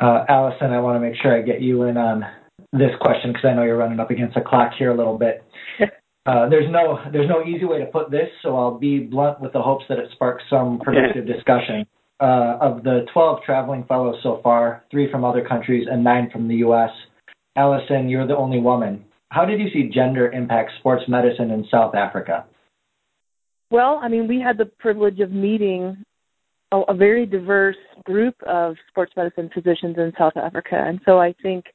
Uh, Allison, I want to make sure I get you in on this question because I know you're running up against the clock here a little bit. Uh, there's no there's no easy way to put this, so I'll be blunt with the hopes that it sparks some productive discussion. Uh, of the 12 traveling fellows so far, three from other countries and nine from the U.S. Allison, you're the only woman. How did you see gender impact sports medicine in South Africa? Well, I mean, we had the privilege of meeting a, a very diverse group of sports medicine physicians in South Africa, and so I think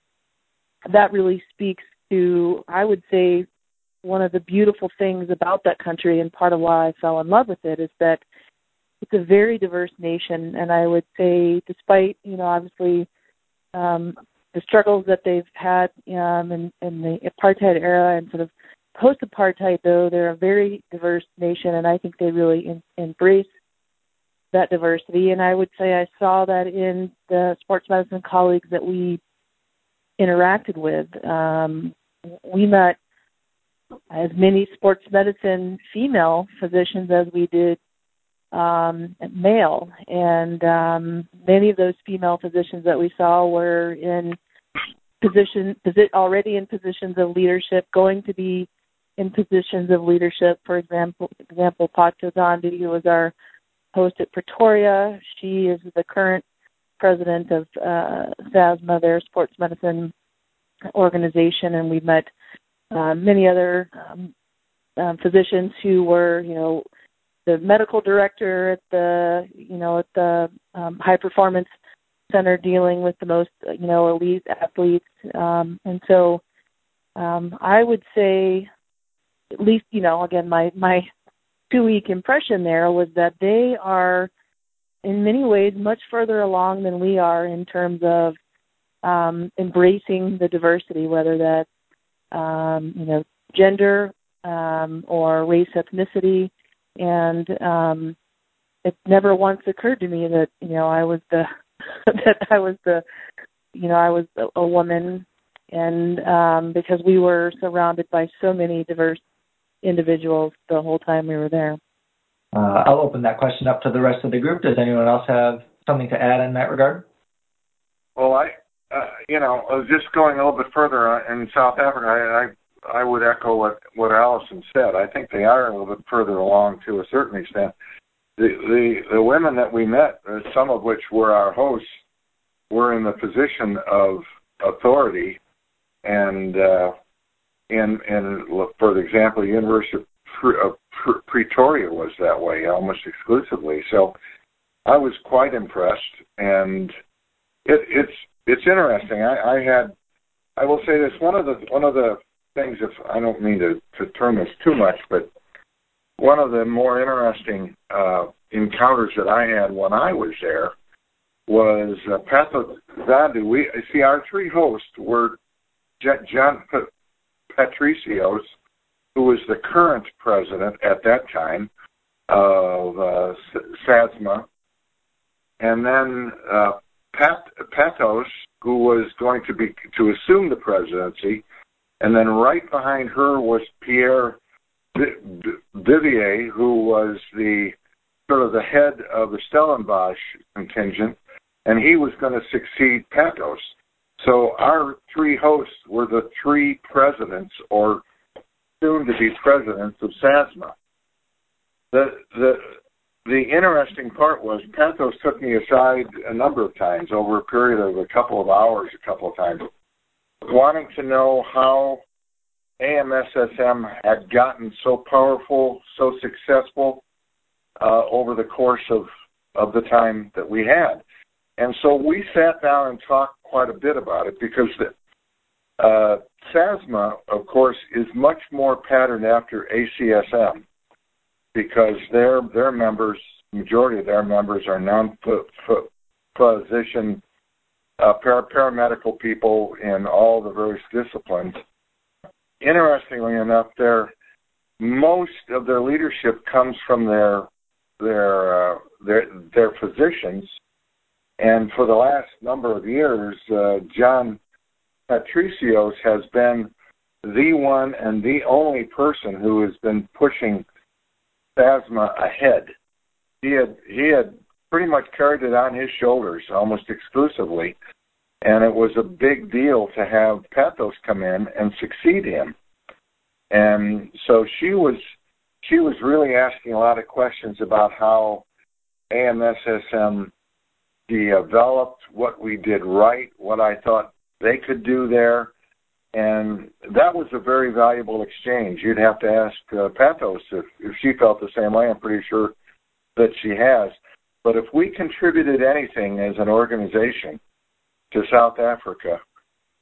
that really speaks to, I would say, one of the beautiful things about that country, and part of why I fell in love with it is that it's a very diverse nation, and I would say, despite you know, obviously. Um, the struggles that they've had um, in, in the apartheid era and sort of post-apartheid, though they're a very diverse nation, and I think they really in, embrace that diversity. And I would say I saw that in the sports medicine colleagues that we interacted with. Um, we met as many sports medicine female physicians as we did um, male, and um, many of those female physicians that we saw were in position, already in positions of leadership, going to be in positions of leadership. For example, example Phatho Zondi, who was our host at Pretoria, she is the current president of uh, SASMA, their sports medicine organization, and we met uh, many other um, um, physicians who were, you know, the medical director at the, you know, at the um, high performance center dealing with the most, you know, elite athletes, um, and so um, I would say at least you know again my my two week impression there was that they are in many ways much further along than we are in terms of um, embracing the diversity, whether that's um, you know gender um, or race, ethnicity, and um, it never once occurred to me that you know I was the that I was the you know I was a, a woman, and um, because we were surrounded by so many diverse individuals the whole time we were there. Uh, I'll open that question up to the rest of the group. Does anyone else have something to add in that regard? Well, I, uh, you know, just going a little bit further uh, in South Africa, I, I, I would echo what what Allison said. I think they are a little bit further along to a certain extent. The the the women that we met, uh, some of which were our hosts, were in the position of authority, and uh, in in for example, the University of Pre- Pretoria was that way almost exclusively. So I was quite impressed, and it, it's it's interesting. I, I had I will say this one of the one of the things if I don't mean to to turn this too much, but one of the more interesting uh, encounters that I had when I was there was uh, Zandu. We see our three hosts were John Patricios, who was the current president at that time of uh, SASMA, and then uh, Pat, Pathos, who was going to be to assume the presidency, and then right behind her was Pierre Vivier, who was the sort of the head of the Stellenbosch contingent, and he was going to succeed Pathos. So our three hosts were the three presidents, or soon to be presidents of SASMA. The the the interesting part was Pathos took me aside a number of times over a period of a couple of hours, a couple of times, wanting to know how AMSSM had gotten so powerful, so successful uh, over the course of of the time that we had. And so we sat down and talked quite a bit about it because the, uh, SASMA, of course, is much more patterned after ACSM because their their members, majority of their members, are non-physician uh, para- paramedical people in all the various disciplines. Interestingly enough, their most of their leadership comes from their their uh, their their physicians and for the last number of years, uh, Jon Patricios has been the one and the only person who has been pushing SASMA ahead. He had he had pretty much carried it on his shoulders almost exclusively and it was a big deal to have Pathos come in and succeed him. And so she was she was really asking a lot of questions about how AMSSM developed, what we did right, what I thought they could do there, and that was a very valuable exchange. You'd have to ask uh, Pathos if, if she felt the same way. I'm pretty sure that she has. But if we contributed anything as an organization to South Africa,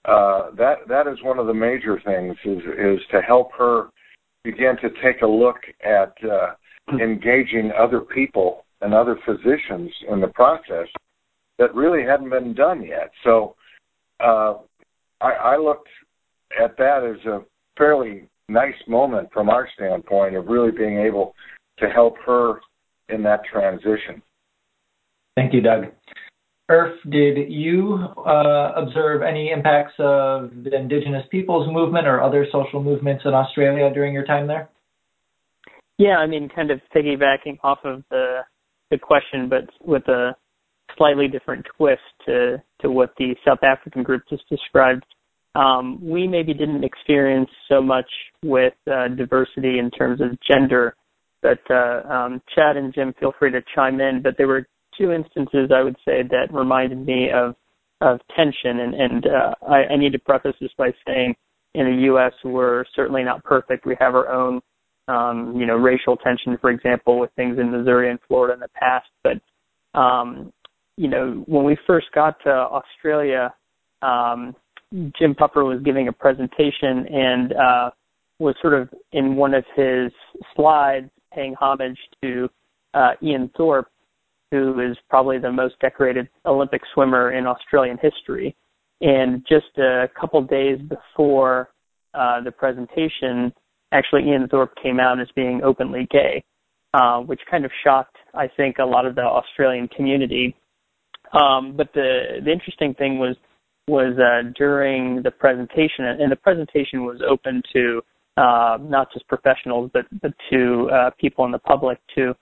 uh, that that is one of the major things is is to help her begin to take a look at uh, engaging other people and other physicians in the process that really hadn't been done yet. So uh, I, I looked at that as a fairly nice moment from our standpoint of really being able to help her in that transition. Thank you, Doug. Irf, did you uh, observe any impacts of the Indigenous peoples movement or other social movements in Australia during your time there? Yeah, I mean, kind of piggybacking off of the the question, but with a slightly different twist to to what the South African group just described. Um, we maybe didn't experience so much with uh, diversity in terms of gender, but uh, um, Chad and Jim, feel free to chime in. But there were two instances I would say that reminded me of of tension, and, and uh, I, I need to preface this by saying, in the U.S. we're certainly not perfect. We have our own, um, you know, racial tension, for example, with things in Missouri and Florida in the past. But um, you know, when we first got to Australia, um, Jim Puffer was giving a presentation and uh, was sort of in one of his slides paying homage to uh, Ian Thorpe, who is probably the most decorated Olympic swimmer in Australian history. And just a couple days before uh, the presentation, actually Ian Thorpe came out as being openly gay, uh, which kind of shocked, I think, a lot of the Australian community. Um, but the the interesting thing was was uh, during the presentation, and the presentation was open to uh, not just professionals, but but to uh, people in the public too.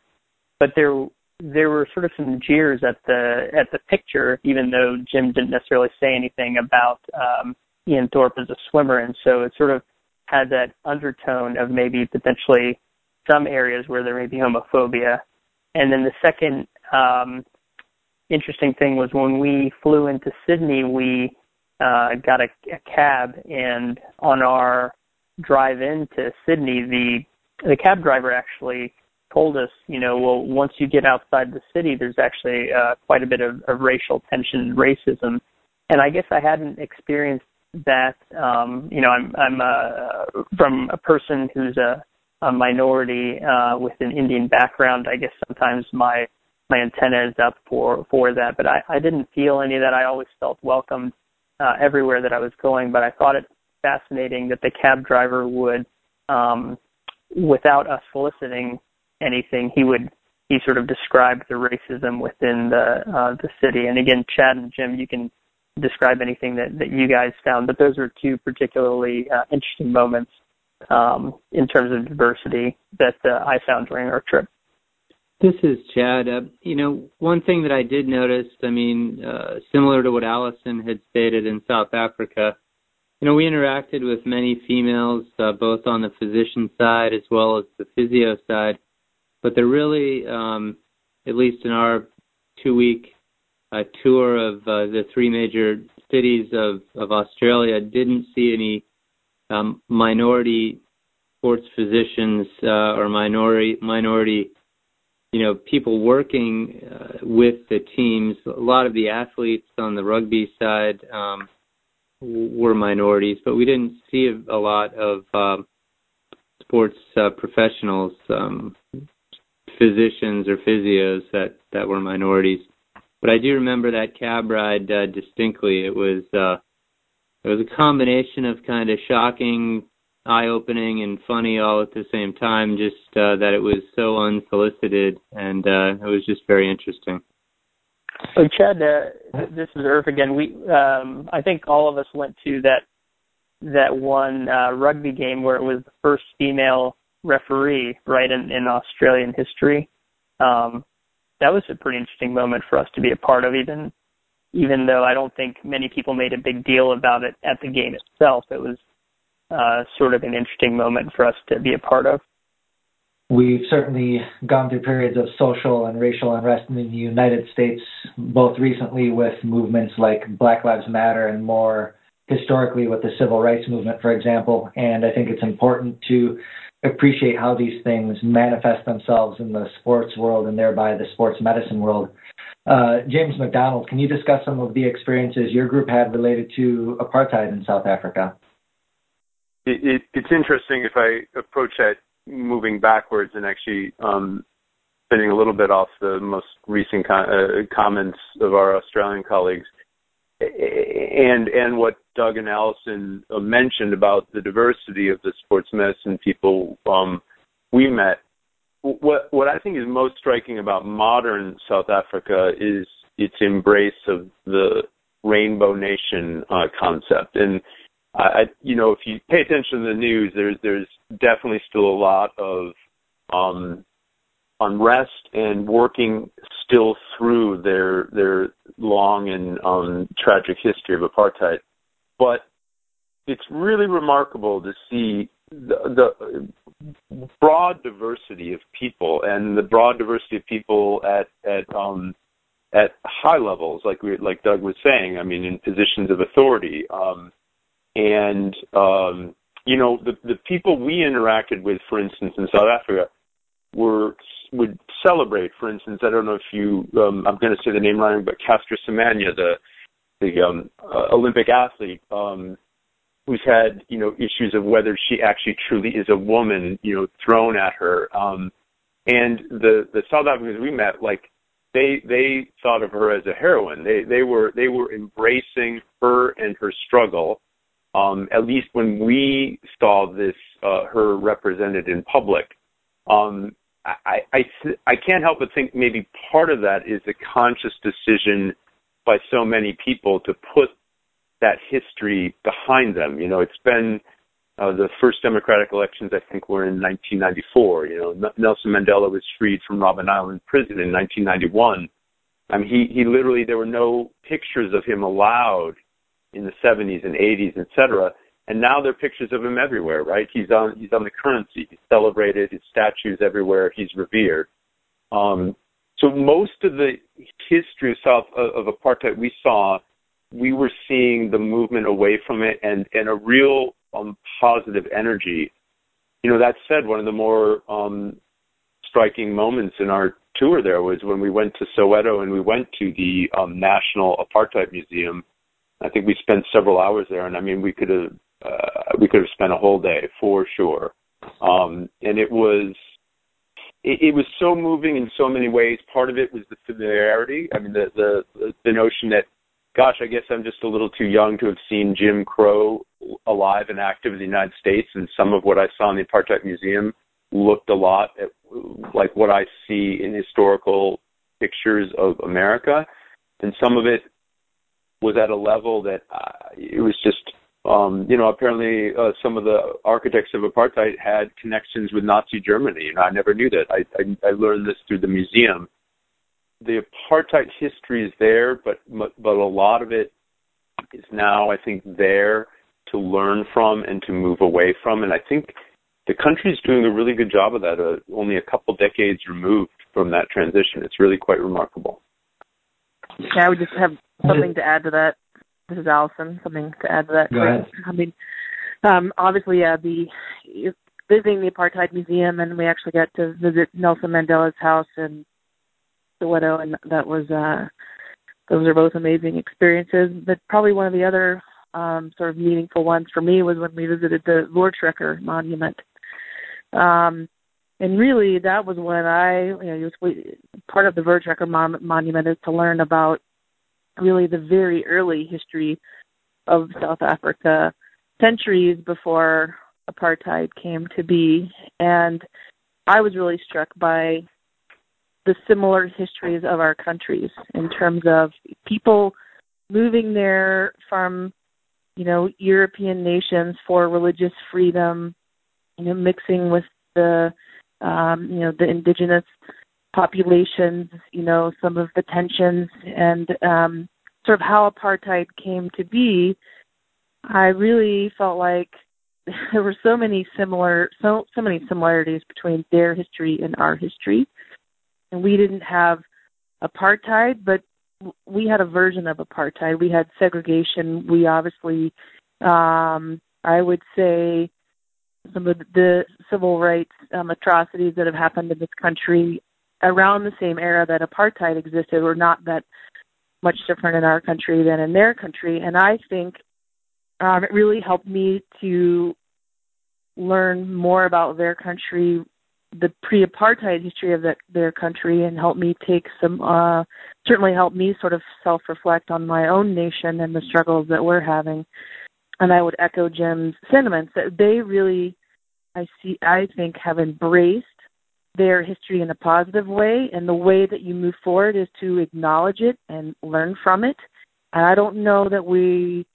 But there there were sort of some jeers at the at the picture, even though Jim didn't necessarily say anything about um, Ian Thorpe as a swimmer, and so it sort of had that undertone of maybe potentially some areas where there may be homophobia. And then the second um, interesting thing was when we flew into Sydney, we uh, got a, a cab, and on our drive into Sydney, the the cab driver actually told us, you know, well, once you get outside the city, there's actually uh, quite a bit of, of racial tension and racism. And I guess I hadn't experienced that. Um, you know, I'm I'm uh, from a person who's a, a minority uh, with an Indian background. I guess sometimes my my antenna is up for for that. But I, I didn't feel any of that. I always felt welcomed uh, everywhere that I was going. But I thought it fascinating that the cab driver would, um, without us soliciting anything, he would he sort of described the racism within the uh, the city. And again, Chad and Jim, you can describe anything that that you guys found. But those are two particularly uh, interesting moments um, in terms of diversity that uh, I found during our trip. This is Chad. Uh, you know, one thing that I did notice, I mean, uh, similar to what Allison had stated in South Africa, you know, we interacted with many females, uh, both on the physician side as well as the physio side, but there really, um, at least in our two-week uh, tour of uh, the three major cities of, of Australia, didn't see any um, minority sports physicians uh, or minority minority you know, people working uh, with the teams, a lot of the athletes on the rugby side um, were minorities, but we didn't see a, lot of um, sports uh, professionals, um, physicians or physios that that were minorities. But I do remember that cab ride uh, distinctly. It was uh, it was a combination of kind of shocking eye opening and funny all at the same time. Just uh, that it was so unsolicited, and uh, it was just very interesting. So Chad, uh, this is Irf again. We, um, I think all of us went to that that one uh, rugby game where it was the first female referee, right in, in Australian history. Um, that was a pretty interesting moment for us to be a part of, even even though I don't think many people made a big deal about it at the game itself. It was uh, sort of an interesting moment for us to be a part of. We've certainly gone through periods of social and racial unrest in the United States, both recently with movements like Black Lives Matter and more historically with the civil rights movement, for example. And I think it's important to appreciate how these things manifest themselves in the sports world and thereby the sports medicine world. Uh, James McDonald, can you discuss some of the experiences your group had related to apartheid in South Africa? It, it, it's interesting if I approach that moving backwards and actually um, spinning a little bit off the most recent uh, comments of our Australian colleagues and and what Doug and Allison uh, mentioned about the diversity of the sports medicine people um, we met. What what I think is most striking about modern South Africa is its embrace of the Rainbow Nation uh, concept. And I, you know, if you pay attention to the news, there's there's definitely still a lot of um, unrest and working still through their their long and um, tragic history of apartheid. But it's really remarkable to see the, the broad diversity of people and the broad diversity of people at at um, at high levels, like we like Doug was saying. I mean, in positions of authority, um, and um, you know, the the people we interacted with, for instance, in South Africa, were would celebrate. For instance, I don't know if you, um, I'm going to say the name wrong, but Caster Semenya, the the um, uh, Olympic athlete, um, who's had you know issues of whether she actually truly is a woman, you know, thrown at her. Um, and the the South Africans we met, like they they thought of her as a heroine. They they were they were embracing her and her struggle. Um, at least when we saw this, uh, her represented in public. Um, I, I I can't help but think maybe part of that is a conscious decision by so many people to put that history behind them. You know, it's been uh, the first democratic elections I think were in 1994. You know, Nelson Mandela was freed from Robben Island prison in 1991. I mean, he he literally there were no pictures of him allowed in the 70s and 80s, etc. and now there are pictures of him everywhere, right? He's on he's on the currency. He's celebrated. His statues everywhere. He's revered. Um, so most of the history of South of apartheid we saw, we were seeing the movement away from it and and a real um, positive energy. You know, that said, one of the more um, striking moments in our tour there was when we went to Soweto and we went to the um, National Apartheid Museum. I think we spent several hours there, and I mean, we could have uh, we could have spent a whole day for sure. Um, and it was it, it was so moving in so many ways. Part of it was the familiarity. I mean, the the the notion that, gosh, I guess I'm just a little too young to have seen Jim Crow alive and active in the United States, and some of what I saw in the Apartheid Museum looked a lot at, like what I see in historical pictures of America, and some of it was at a level that uh, it was just um, you know, apparently uh, some of the architects of apartheid had connections with Nazi Germany. You know, I never knew that. I, I, I learned this through the museum. The apartheid history is there, but but a lot of it is now, I think, there to learn from and to move away from. And I think the country is doing a really good job of that. Uh, only a couple decades removed from that transition, it's really quite remarkable. Yeah, I would just have something to add to that. This is Allison. Something to add to that. Go ahead. I mean, um, obviously, yeah, the visiting the Apartheid Museum, and we actually got to visit Nelson Mandela's house in Soweto, and that was uh, those are both amazing experiences. But probably one of the other um, sort of meaningful ones for me was when we visited the Voortrekker Monument. Um, and really, that was when I, you know, was, part of the Voortrekker Mon- Monument is to learn about really the very early history of South Africa, centuries before apartheid came to be. And I was really struck by the similar histories of our countries in terms of people moving there from, you know, European nations for religious freedom, you know, mixing with the, um, you know, the indigenous populations, you know, some of the tensions and um sort of how apartheid came to be, I really felt like there were so many similar so so many similarities between their history and our history. And we didn't have apartheid, but we had a version of apartheid. We had segregation. We obviously um I would say some of the civil rights um, atrocities that have happened in this country around the same era that apartheid existed were not that much different in our country than in their country. And I think um, it really helped me to learn more about their country, the pre-apartheid history of the, their country, and help me take some. Uh, certainly helped me sort of self-reflect on my own nation and the struggles that we're having. And I would echo Jim's sentiments that they really, I see, I think, have embraced their history in a positive way. And the way that you move forward is to acknowledge it and learn from it. And I don't know that we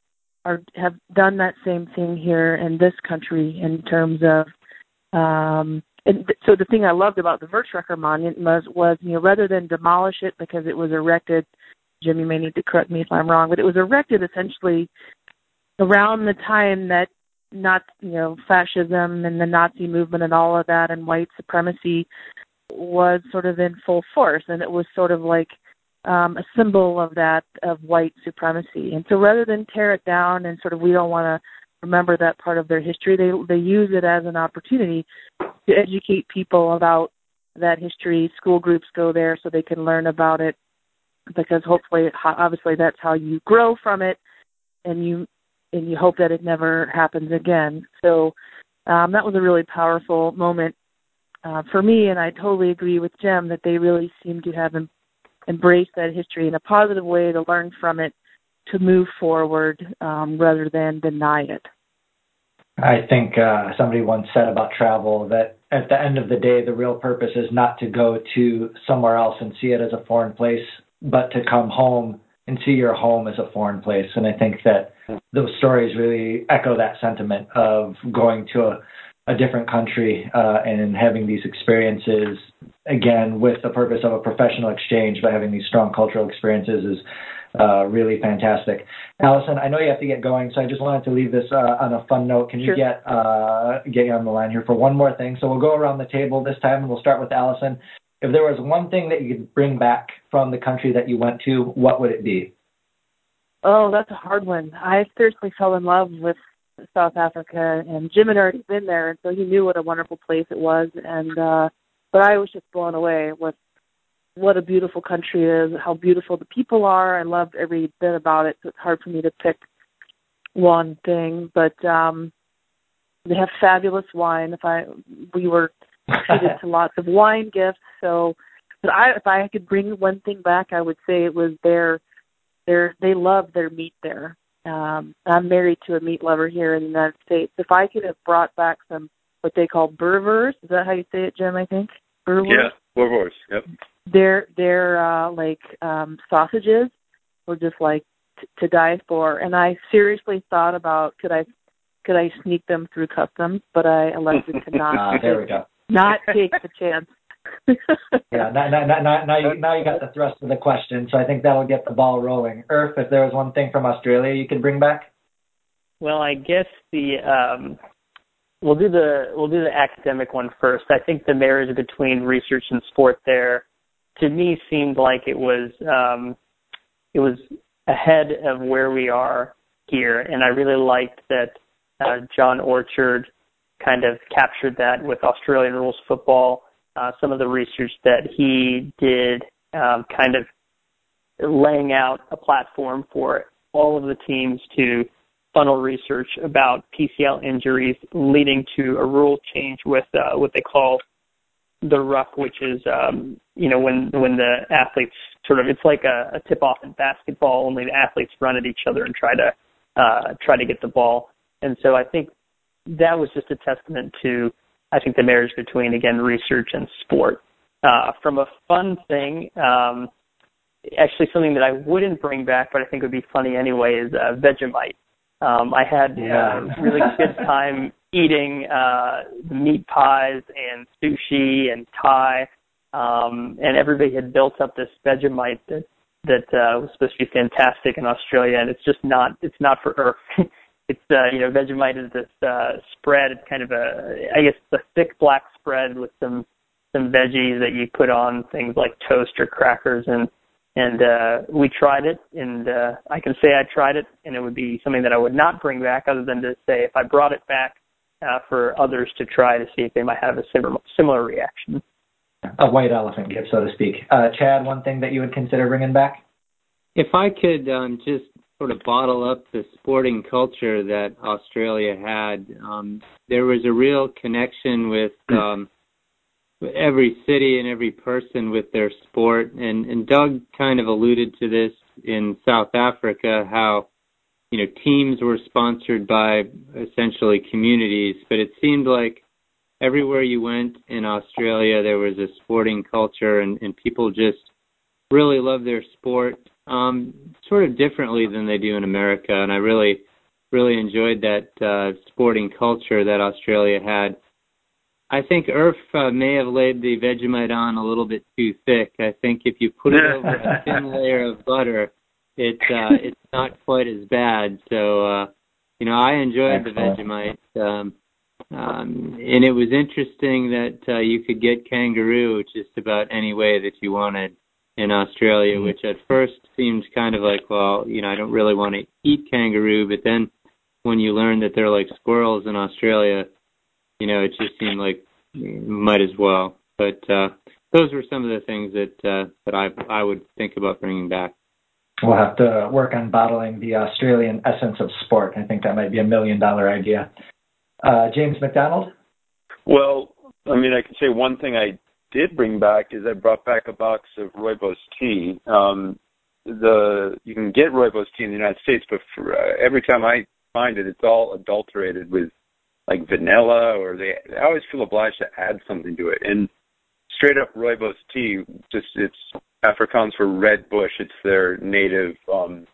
are have done that same thing here in this country in terms of um and th- so the thing I loved about the Voortrekker monument was was you know rather than demolish it because it was erected Jimmy may need to correct me if I'm wrong, but it was erected essentially around the time that not you know fascism and the Nazi movement and all of that and white supremacy was sort of in full force and it was sort of like um, a symbol of that of white supremacy. And so rather than tear it down and sort of we don't want to remember that part of their history, they they use it as an opportunity to educate people about that history. School groups go there so they can learn about it because hopefully obviously that's how you grow from it and you and you hope that it never happens again. So um, that was a really powerful moment uh, for me, and I totally agree with Jim that they really seem to have em- embrace that history in a positive way to learn from it to move forward um, rather than deny it. I think uh, somebody once said about travel that at the end of the day, the real purpose is not to go to somewhere else and see it as a foreign place, but to come home and see your home as a foreign place. And I think that those stories really echo that sentiment of going to a a different country uh, and having these experiences again with the purpose of a professional exchange, but having these strong cultural experiences is uh, really fantastic. Allison, I know you have to get going, so I just wanted to leave this uh, on a fun note. Can you sure. get uh, get you on the line here for one more thing? So we'll go around the table this time, and we'll start with Allison. If there was one thing that you could bring back from the country that you went to, what would it be? Oh, that's a hard one. I seriously fell in love with South Africa, and Jim had already been there, and so he knew what a wonderful place it was. And uh, but I was just blown away with what a beautiful country is, how beautiful the people are. I loved every bit about it. So it's hard for me to pick one thing, but um, they have fabulous wine. If I we were treated to lots of wine gifts, so but I if I could bring one thing back, I would say it was their their they love their meat there um, I'm married to a meat lover here in the United States. If I could have brought back some what they call boerewors, is that how you say it, Jim? I think boerewors. Yeah, boerewors. Yep. They're they're uh, like um, sausages, were just like t- to die for. And I seriously thought about could I could I sneak them through customs, but I elected to not. Ah, there we go. Not take the chance. yeah, now, now, now, now, you, now you got the thrust of the question, so I think that will get the ball rolling. Irf, if there was one thing from Australia you could bring back? Well, I guess the um, we'll do the we'll do the academic one first. I think the marriage between research and sport there, to me, seemed like it was um, it was ahead of where we are here, and I really liked that uh, John Orchard kind of captured that with Australian rules football uh, some of the research that he did, um, kind of laying out a platform for all of the teams to funnel research about PCL injuries, leading to a rule change with uh, what they call the ruck, which is um, you know when when the athletes sort of it's like a, a tip off in basketball, only the athletes run at each other and try to uh, try to get the ball. And so I think that was just a testament to I think the marriage between again research and sport. Uh, from a fun thing, um, actually something that I wouldn't bring back, but I think would be funny anyway, is uh, Vegemite. Um, I had yeah. uh, really good time eating uh, meat pies and sushi and Thai, um, and everybody had built up this Vegemite that that uh, was supposed to be fantastic in Australia, and it's just not. It's not for Earth. it's uh, you know Vegemite is this uh, spread. It's kind of a I guess it's a thick black spread with some some veggies that you put on things like toast or crackers and and uh we tried it and uh I can say I tried it and it would be something that I would not bring back other than to say if I brought it back uh for others to try to see if they might have a similar similar reaction. A white elephant gift, so to speak. Uh Chad, one thing that you would consider bringing back? If I could um just sort of bottle up the sporting culture that Australia had, um there was a real connection with um every city and every person with their sport. And and Doug kind of alluded to this in South Africa how you know teams were sponsored by essentially communities. But it seemed like everywhere you went in Australia there was a sporting culture and and people just really love their sport um sort of differently than they do in America and I really really enjoyed that uh sporting culture that Australia had I think Irf uh, may have laid the Vegemite on a little bit too thick. I think if you put it over a thin layer of butter, it uh, it's not quite as bad. So uh, you know, I enjoyed Excellent. the Vegemite, um, um, and it was interesting that uh, you could get kangaroo just about any way that you wanted in Australia, mm-hmm. which at first seemed kind of like, well, you know, I don't really want to eat kangaroo, but then when you learn that they're like squirrels in Australia you know, it just seemed like might as well. But uh, those were some of the things that uh, that I I would think about bringing back. We'll have to work on bottling the Australian essence of sport. I think that might be a million dollar idea. Uh, James McDonald. Well, I mean, I can say one thing I did bring back is I brought back a box of rooibos tea. Um, the you can get rooibos tea in the United States, but for, uh, every time I find it, it's all adulterated with like vanilla or they, they always feel obliged to add something to it. And straight up rooibos tea, just it's Afrikaans for red bush. It's their native um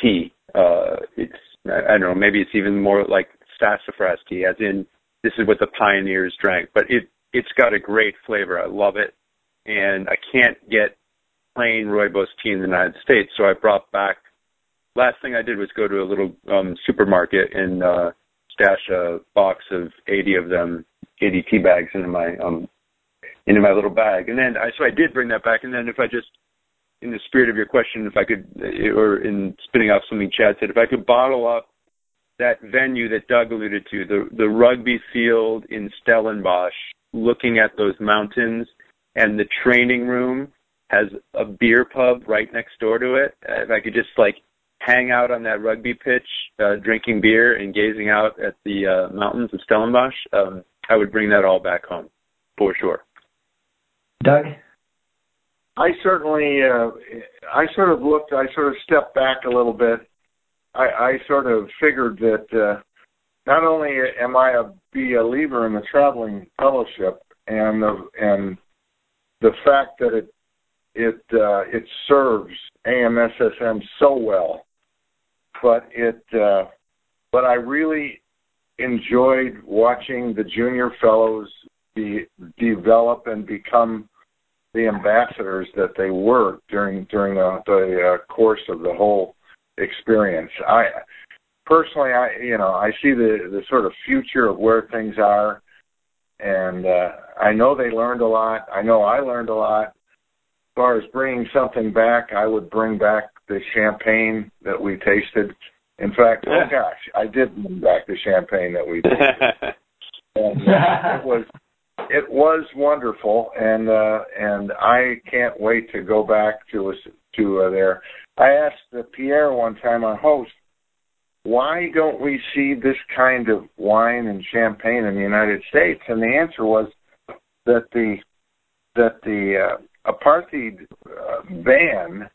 tea. Uh it's I don't know, maybe it's even more like sassafras tea, as in this is what the pioneers drank. But it it's got a great flavor. I love it. And I can't get plain rooibos tea in the United States, so I brought back last thing I did was go to a little um supermarket and uh stash a box of 80 of them, 80 tea bags into my um into my little bag. And then I so I did bring that back. And then if I just in the spirit of your question, if I could, or in spinning off something Chad said, if I could bottle up that venue that Doug alluded to, the the rugby field in Stellenbosch, looking at those mountains, and the training room has a beer pub right next door to it. If I could just like hang out on that rugby pitch, uh, drinking beer and gazing out at the uh, mountains of Stellenbosch, um, I would bring that all back home for sure. Doug? I certainly, uh, I sort of looked, I sort of stepped back a little bit. I, I sort of figured that uh, not only am I a be a believer in the traveling fellowship and the and the fact that it it uh, it serves AMSSM so well but it uh, but I really enjoyed watching the junior fellows be, develop and become the ambassadors that they were during during the, the uh, course of the whole experience. I personally, I you know, I see the the sort of future of where things are, and uh, I know they learned a lot. I know I learned a lot. As far as bringing something back, I would bring back the champagne that we tasted. In fact, oh gosh, I did bring back the champagne that we tasted. and, uh, it was it was wonderful, and uh, and I can't wait to go back to us to uh, there. I asked uh, Pierre one time, our host, why don't we see this kind of wine and champagne in the United States? And the answer was that the that the uh, apartheid uh, ban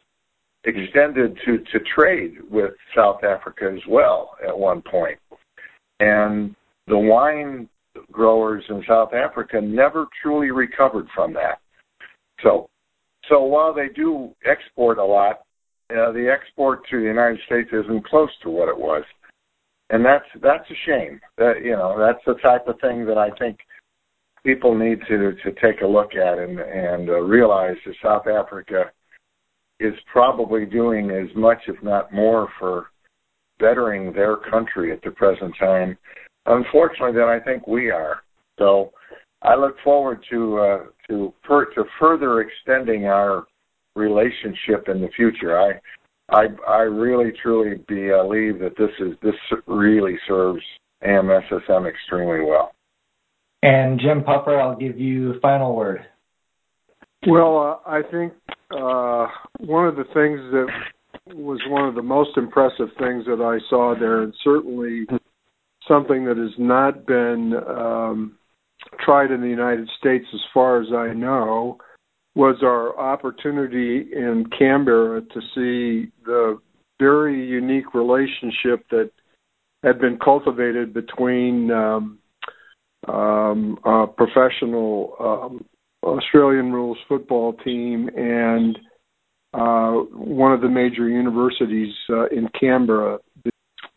extended to, to trade with South Africa as well at one. And the wine growers in South Africa never truly recovered from that. So, so while they do export a lot, uh, the export to the United States isn't close to what it was, and that's that's a shame. That you know that's the type of thing that I think people need to to take a look at and and uh, realize that South Africa is probably doing as much, if not more, for bettering their country at the present time, unfortunately, than I think we are. So I look forward to uh, to per, to further extending our relationship in the future. I I I really truly believe that this is this really serves AMSSM extremely well. And Jim Puffer, I'll give you final word. Well, uh, I think uh, one of the things that was one of the most impressive things that I saw there, and certainly something that has not been um, tried in the United States, as far as I know, was our opportunity in Canberra to see the very unique relationship that had been cultivated between um, um, a professional um, Australian rules football team and uh, one of the major universities uh, in Canberra. The,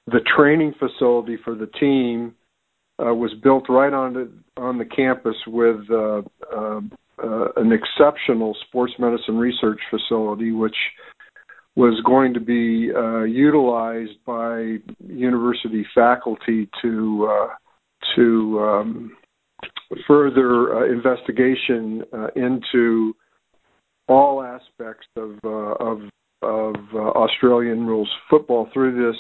the training facility for the team uh, was built right on the on the campus with uh, uh, an exceptional sports medicine research facility, which was going to be uh, utilized by university faculty to uh, to um, further uh, investigation uh, into all aspects of uh, of, of Australian rules football through this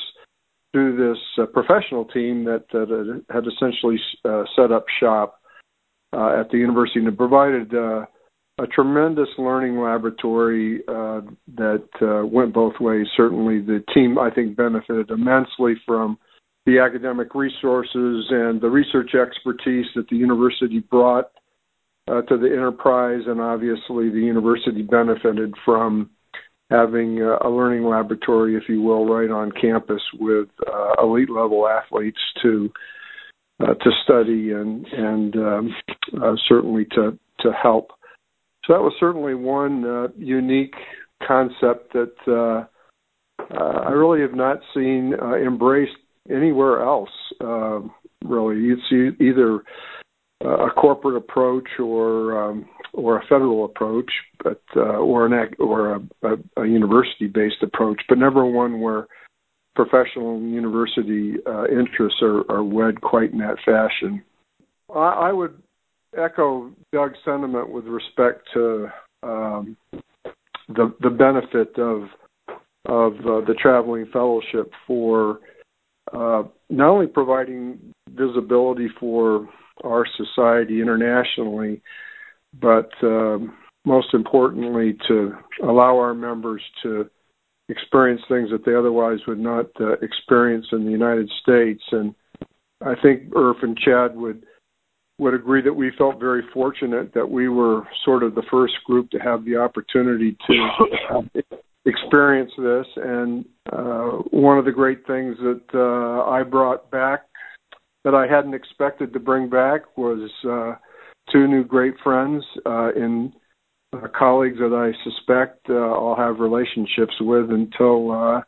through this professional team that, that had essentially set up shop at the university and provided a tremendous learning laboratory uh, that uh, went both ways. Certainly, the team I think benefited immensely from the academic resources and the research expertise that the university brought uh, to the enterprise, and obviously the university benefited from having uh, a learning laboratory, if you will, right on campus with uh, elite level athletes to uh, to study and and um, uh, certainly to to help. So that was certainly one uh, unique concept that uh, I really have not seen embraced anywhere else. Uh, really, it's either a corporate approach or um, or a federal approach, but uh, or an or a, a, a university-based approach, but never one where professional and university uh, interests are, are wed quite in that fashion. I, I would echo Doug's sentiment with respect to um, the the benefit of of uh, the traveling fellowship for uh, not only providing visibility for our society internationally, but uh, most importantly, to allow our members to experience things that they otherwise would not uh, experience in the United States. And I think Irf and Chad would would agree that we felt very fortunate that we were sort of the first group to have the opportunity to experience this. And uh, one of the great things that uh, I brought back that I hadn't expected to bring back was uh, two new great friends uh, in uh, colleagues that I suspect uh, I'll have relationships with until uh,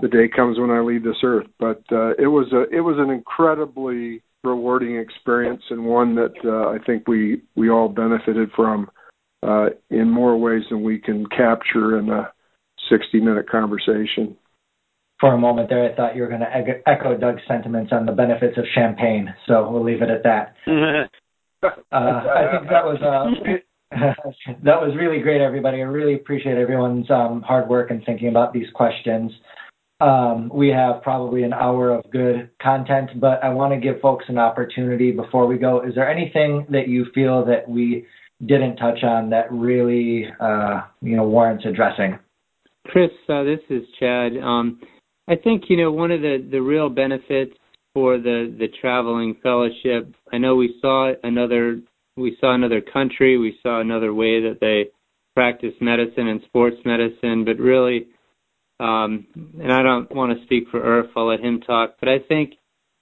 the day comes when I leave this earth. But uh, it was a it was an incredibly rewarding experience and one that uh, I think we we all benefited from uh, in more ways than we can capture in a 60 minute conversation. For a moment there, I thought you were going to echo Doug's sentiments on the benefits of champagne, so we'll leave it at that. uh, I think that was uh, that was really great, everybody. I really appreciate everyone's um, hard work and thinking about these questions. Um, we have probably an hour of good content, but I want to give folks an opportunity before we go. Is there anything that you feel that we didn't touch on that really, uh, you know, warrants addressing? Chris, uh, this is Chad. Um, I think you know one of the real benefits for the traveling fellowship. I know we saw another we saw another country, we saw another way that they practice medicine and sports medicine, but really, um, and I don't want to speak for Irf. I'll let him talk, but I think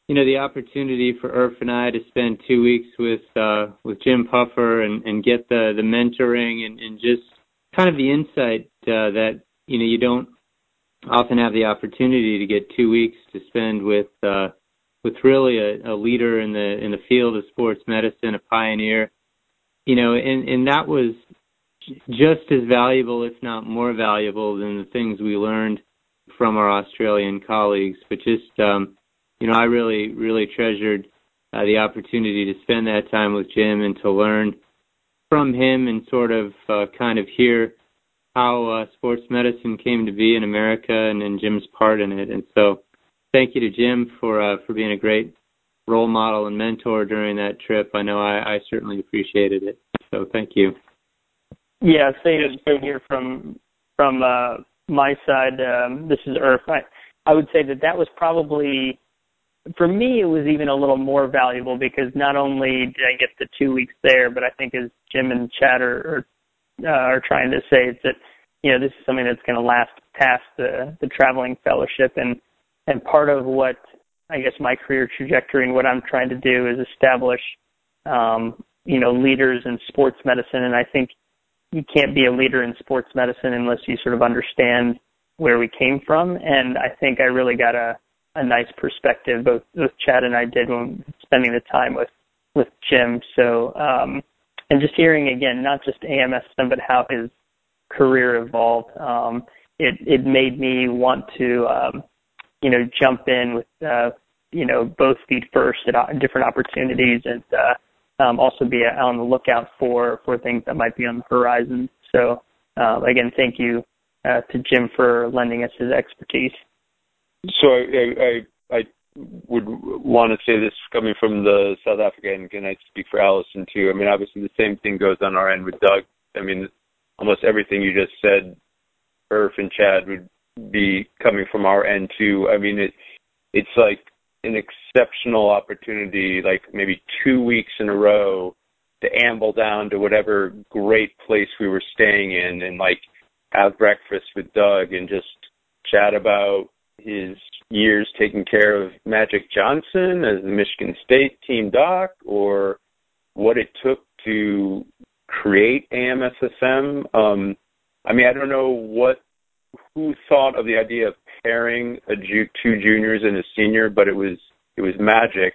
you know the opportunity for Irf and I to spend two weeks with uh, with Jim Puffer and, and get the the mentoring and, and just kind of the insight uh, that you know you don't often have the opportunity to get two weeks to spend with uh, with really a, a leader in the in the field of sports medicine, a pioneer. You know, and and that was just as valuable, if not more valuable, than the things we learned from our Australian colleagues. But just, um, you know, I really, really treasured uh, the opportunity to spend that time with Jim and to learn from him and sort of uh, kind of hear how uh, sports medicine came to be in America and, and Jim's part in it. And so, thank you to Jim for uh, for being a great role model and mentor during that trip. I know I, I certainly appreciated it. So, thank you. Yeah, same, same here from from uh, my side. Um, this is Irf. I, I would say that that was probably for me it was even a little more valuable because not only did I get the two weeks there, but I think as Jim and Chad are, are, uh, are trying to say, it's that you know this is something that's going to last past the the traveling fellowship, and and part of what I guess my career trajectory and what I'm trying to do is establish um, you know leaders in sports medicine, and I think you can't be a leader in sports medicine unless you sort of understand where we came from, and I think I really got a a nice perspective both, both Chad and I did when spending the time with with Jim. So um, and just hearing again not just AMSSM but how his career evolved. Um, it it made me want to um, you know jump in with uh, you know both feet first at different opportunities and uh, um, also be on the lookout for for things that might be on the horizon. So uh, again, thank you uh, to Jim for lending us his expertise. So I, I, I would want to say this coming from the South Africa, and can I speak for Allison too? I mean, obviously the same thing goes on our end with Doug. I mean, almost everything you just said, Irf and Chad would be coming from our end too. I mean, it it's like an exceptional opportunity, like maybe two weeks in a row, to amble down to whatever great place we were staying in and like have breakfast with Doug and just chat about his years taking care of Magic Johnson as the Michigan State team doc, or what it took to create AMSSM. Um, I mean, I don't know what who thought of the idea of pairing a ju- two juniors and a senior, but it was it was magic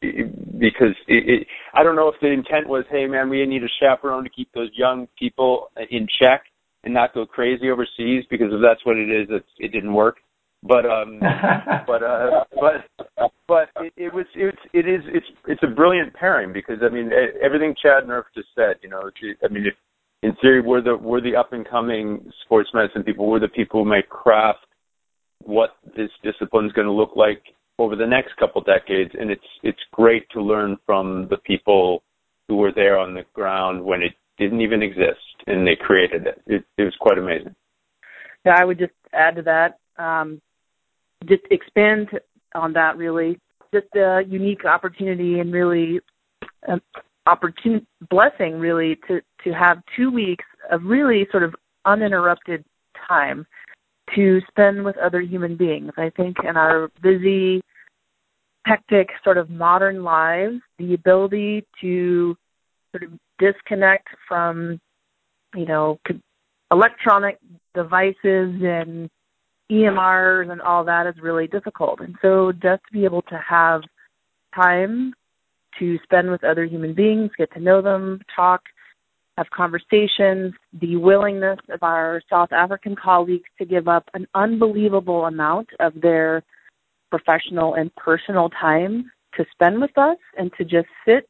because it, it, I don't know if the intent was, hey man, we need a chaperone to keep those young people in check and not go crazy overseas because if that's what it is, it's, it didn't work. But um, but uh, but but it, it was it's it is it's it's a brilliant pairing because I mean everything Chad Nerf just said. You know, I mean, if, in theory, we're the we're the up and coming sports medicine people. We're the people who may craft what this discipline is going to look like over the next couple decades, and it's it's great to learn from the people who were there on the ground when it didn't even exist and they created it. It, it was quite amazing. Yeah, I would just add to that. Um, just expand on that really. Just a unique opportunity and really an opportun blessing really to to have two weeks of really sort of uninterrupted time to spend with other human beings. I think in our busy, hectic sort of modern lives, the ability to sort of disconnect from, you know, electronic devices and EMRs and all that is really difficult. And so just to be able to have time to spend with other human beings, get to know them, talk, have conversations, the willingness of our South African colleagues to give up an unbelievable amount of their professional and personal time to spend with us and to just sit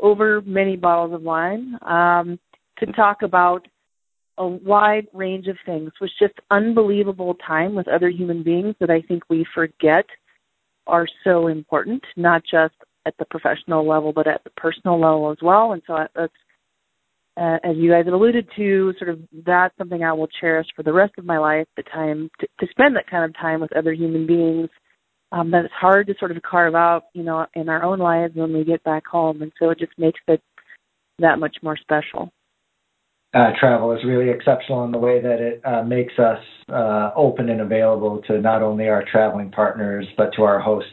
over many bottles of wine um, to talk about a wide range of things was just unbelievable time with other human beings that I think we forget are so important, not just at the professional level, but at the personal level as well. And so that's, uh, as you guys have alluded to, sort of that's something I will cherish for the rest of my life. The time to, to spend that kind of time with other human beings um, that it's hard to sort of carve out, you know, in our own lives when we get back home. And so it just makes it that much more special travel is really exceptional in the way that it uh, makes us uh, open and available to not only our traveling partners but to our hosts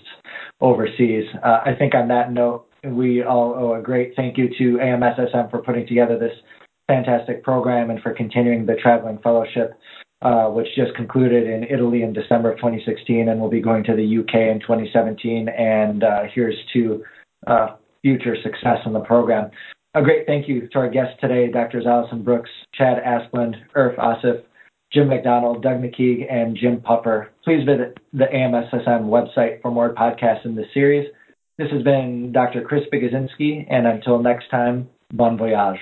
overseas. Uh, I think on that note, we all owe a great thank you to AMSSM for putting together this fantastic program and for continuing the traveling fellowship, uh, which just concluded in Italy in December of 2016 and will be going to the UK in 2017. And uh, here's to future success in the program. A great thank you to our guests today, Drs. Allison Brooks, Chad Asplund, Irf Asif, Jim McDonald, Doug McKeag, and Jim Puffer. Please visit the AMSSM website for more podcasts in this series. This has been Dr. Chris Bigozinski, and until next time, bon voyage.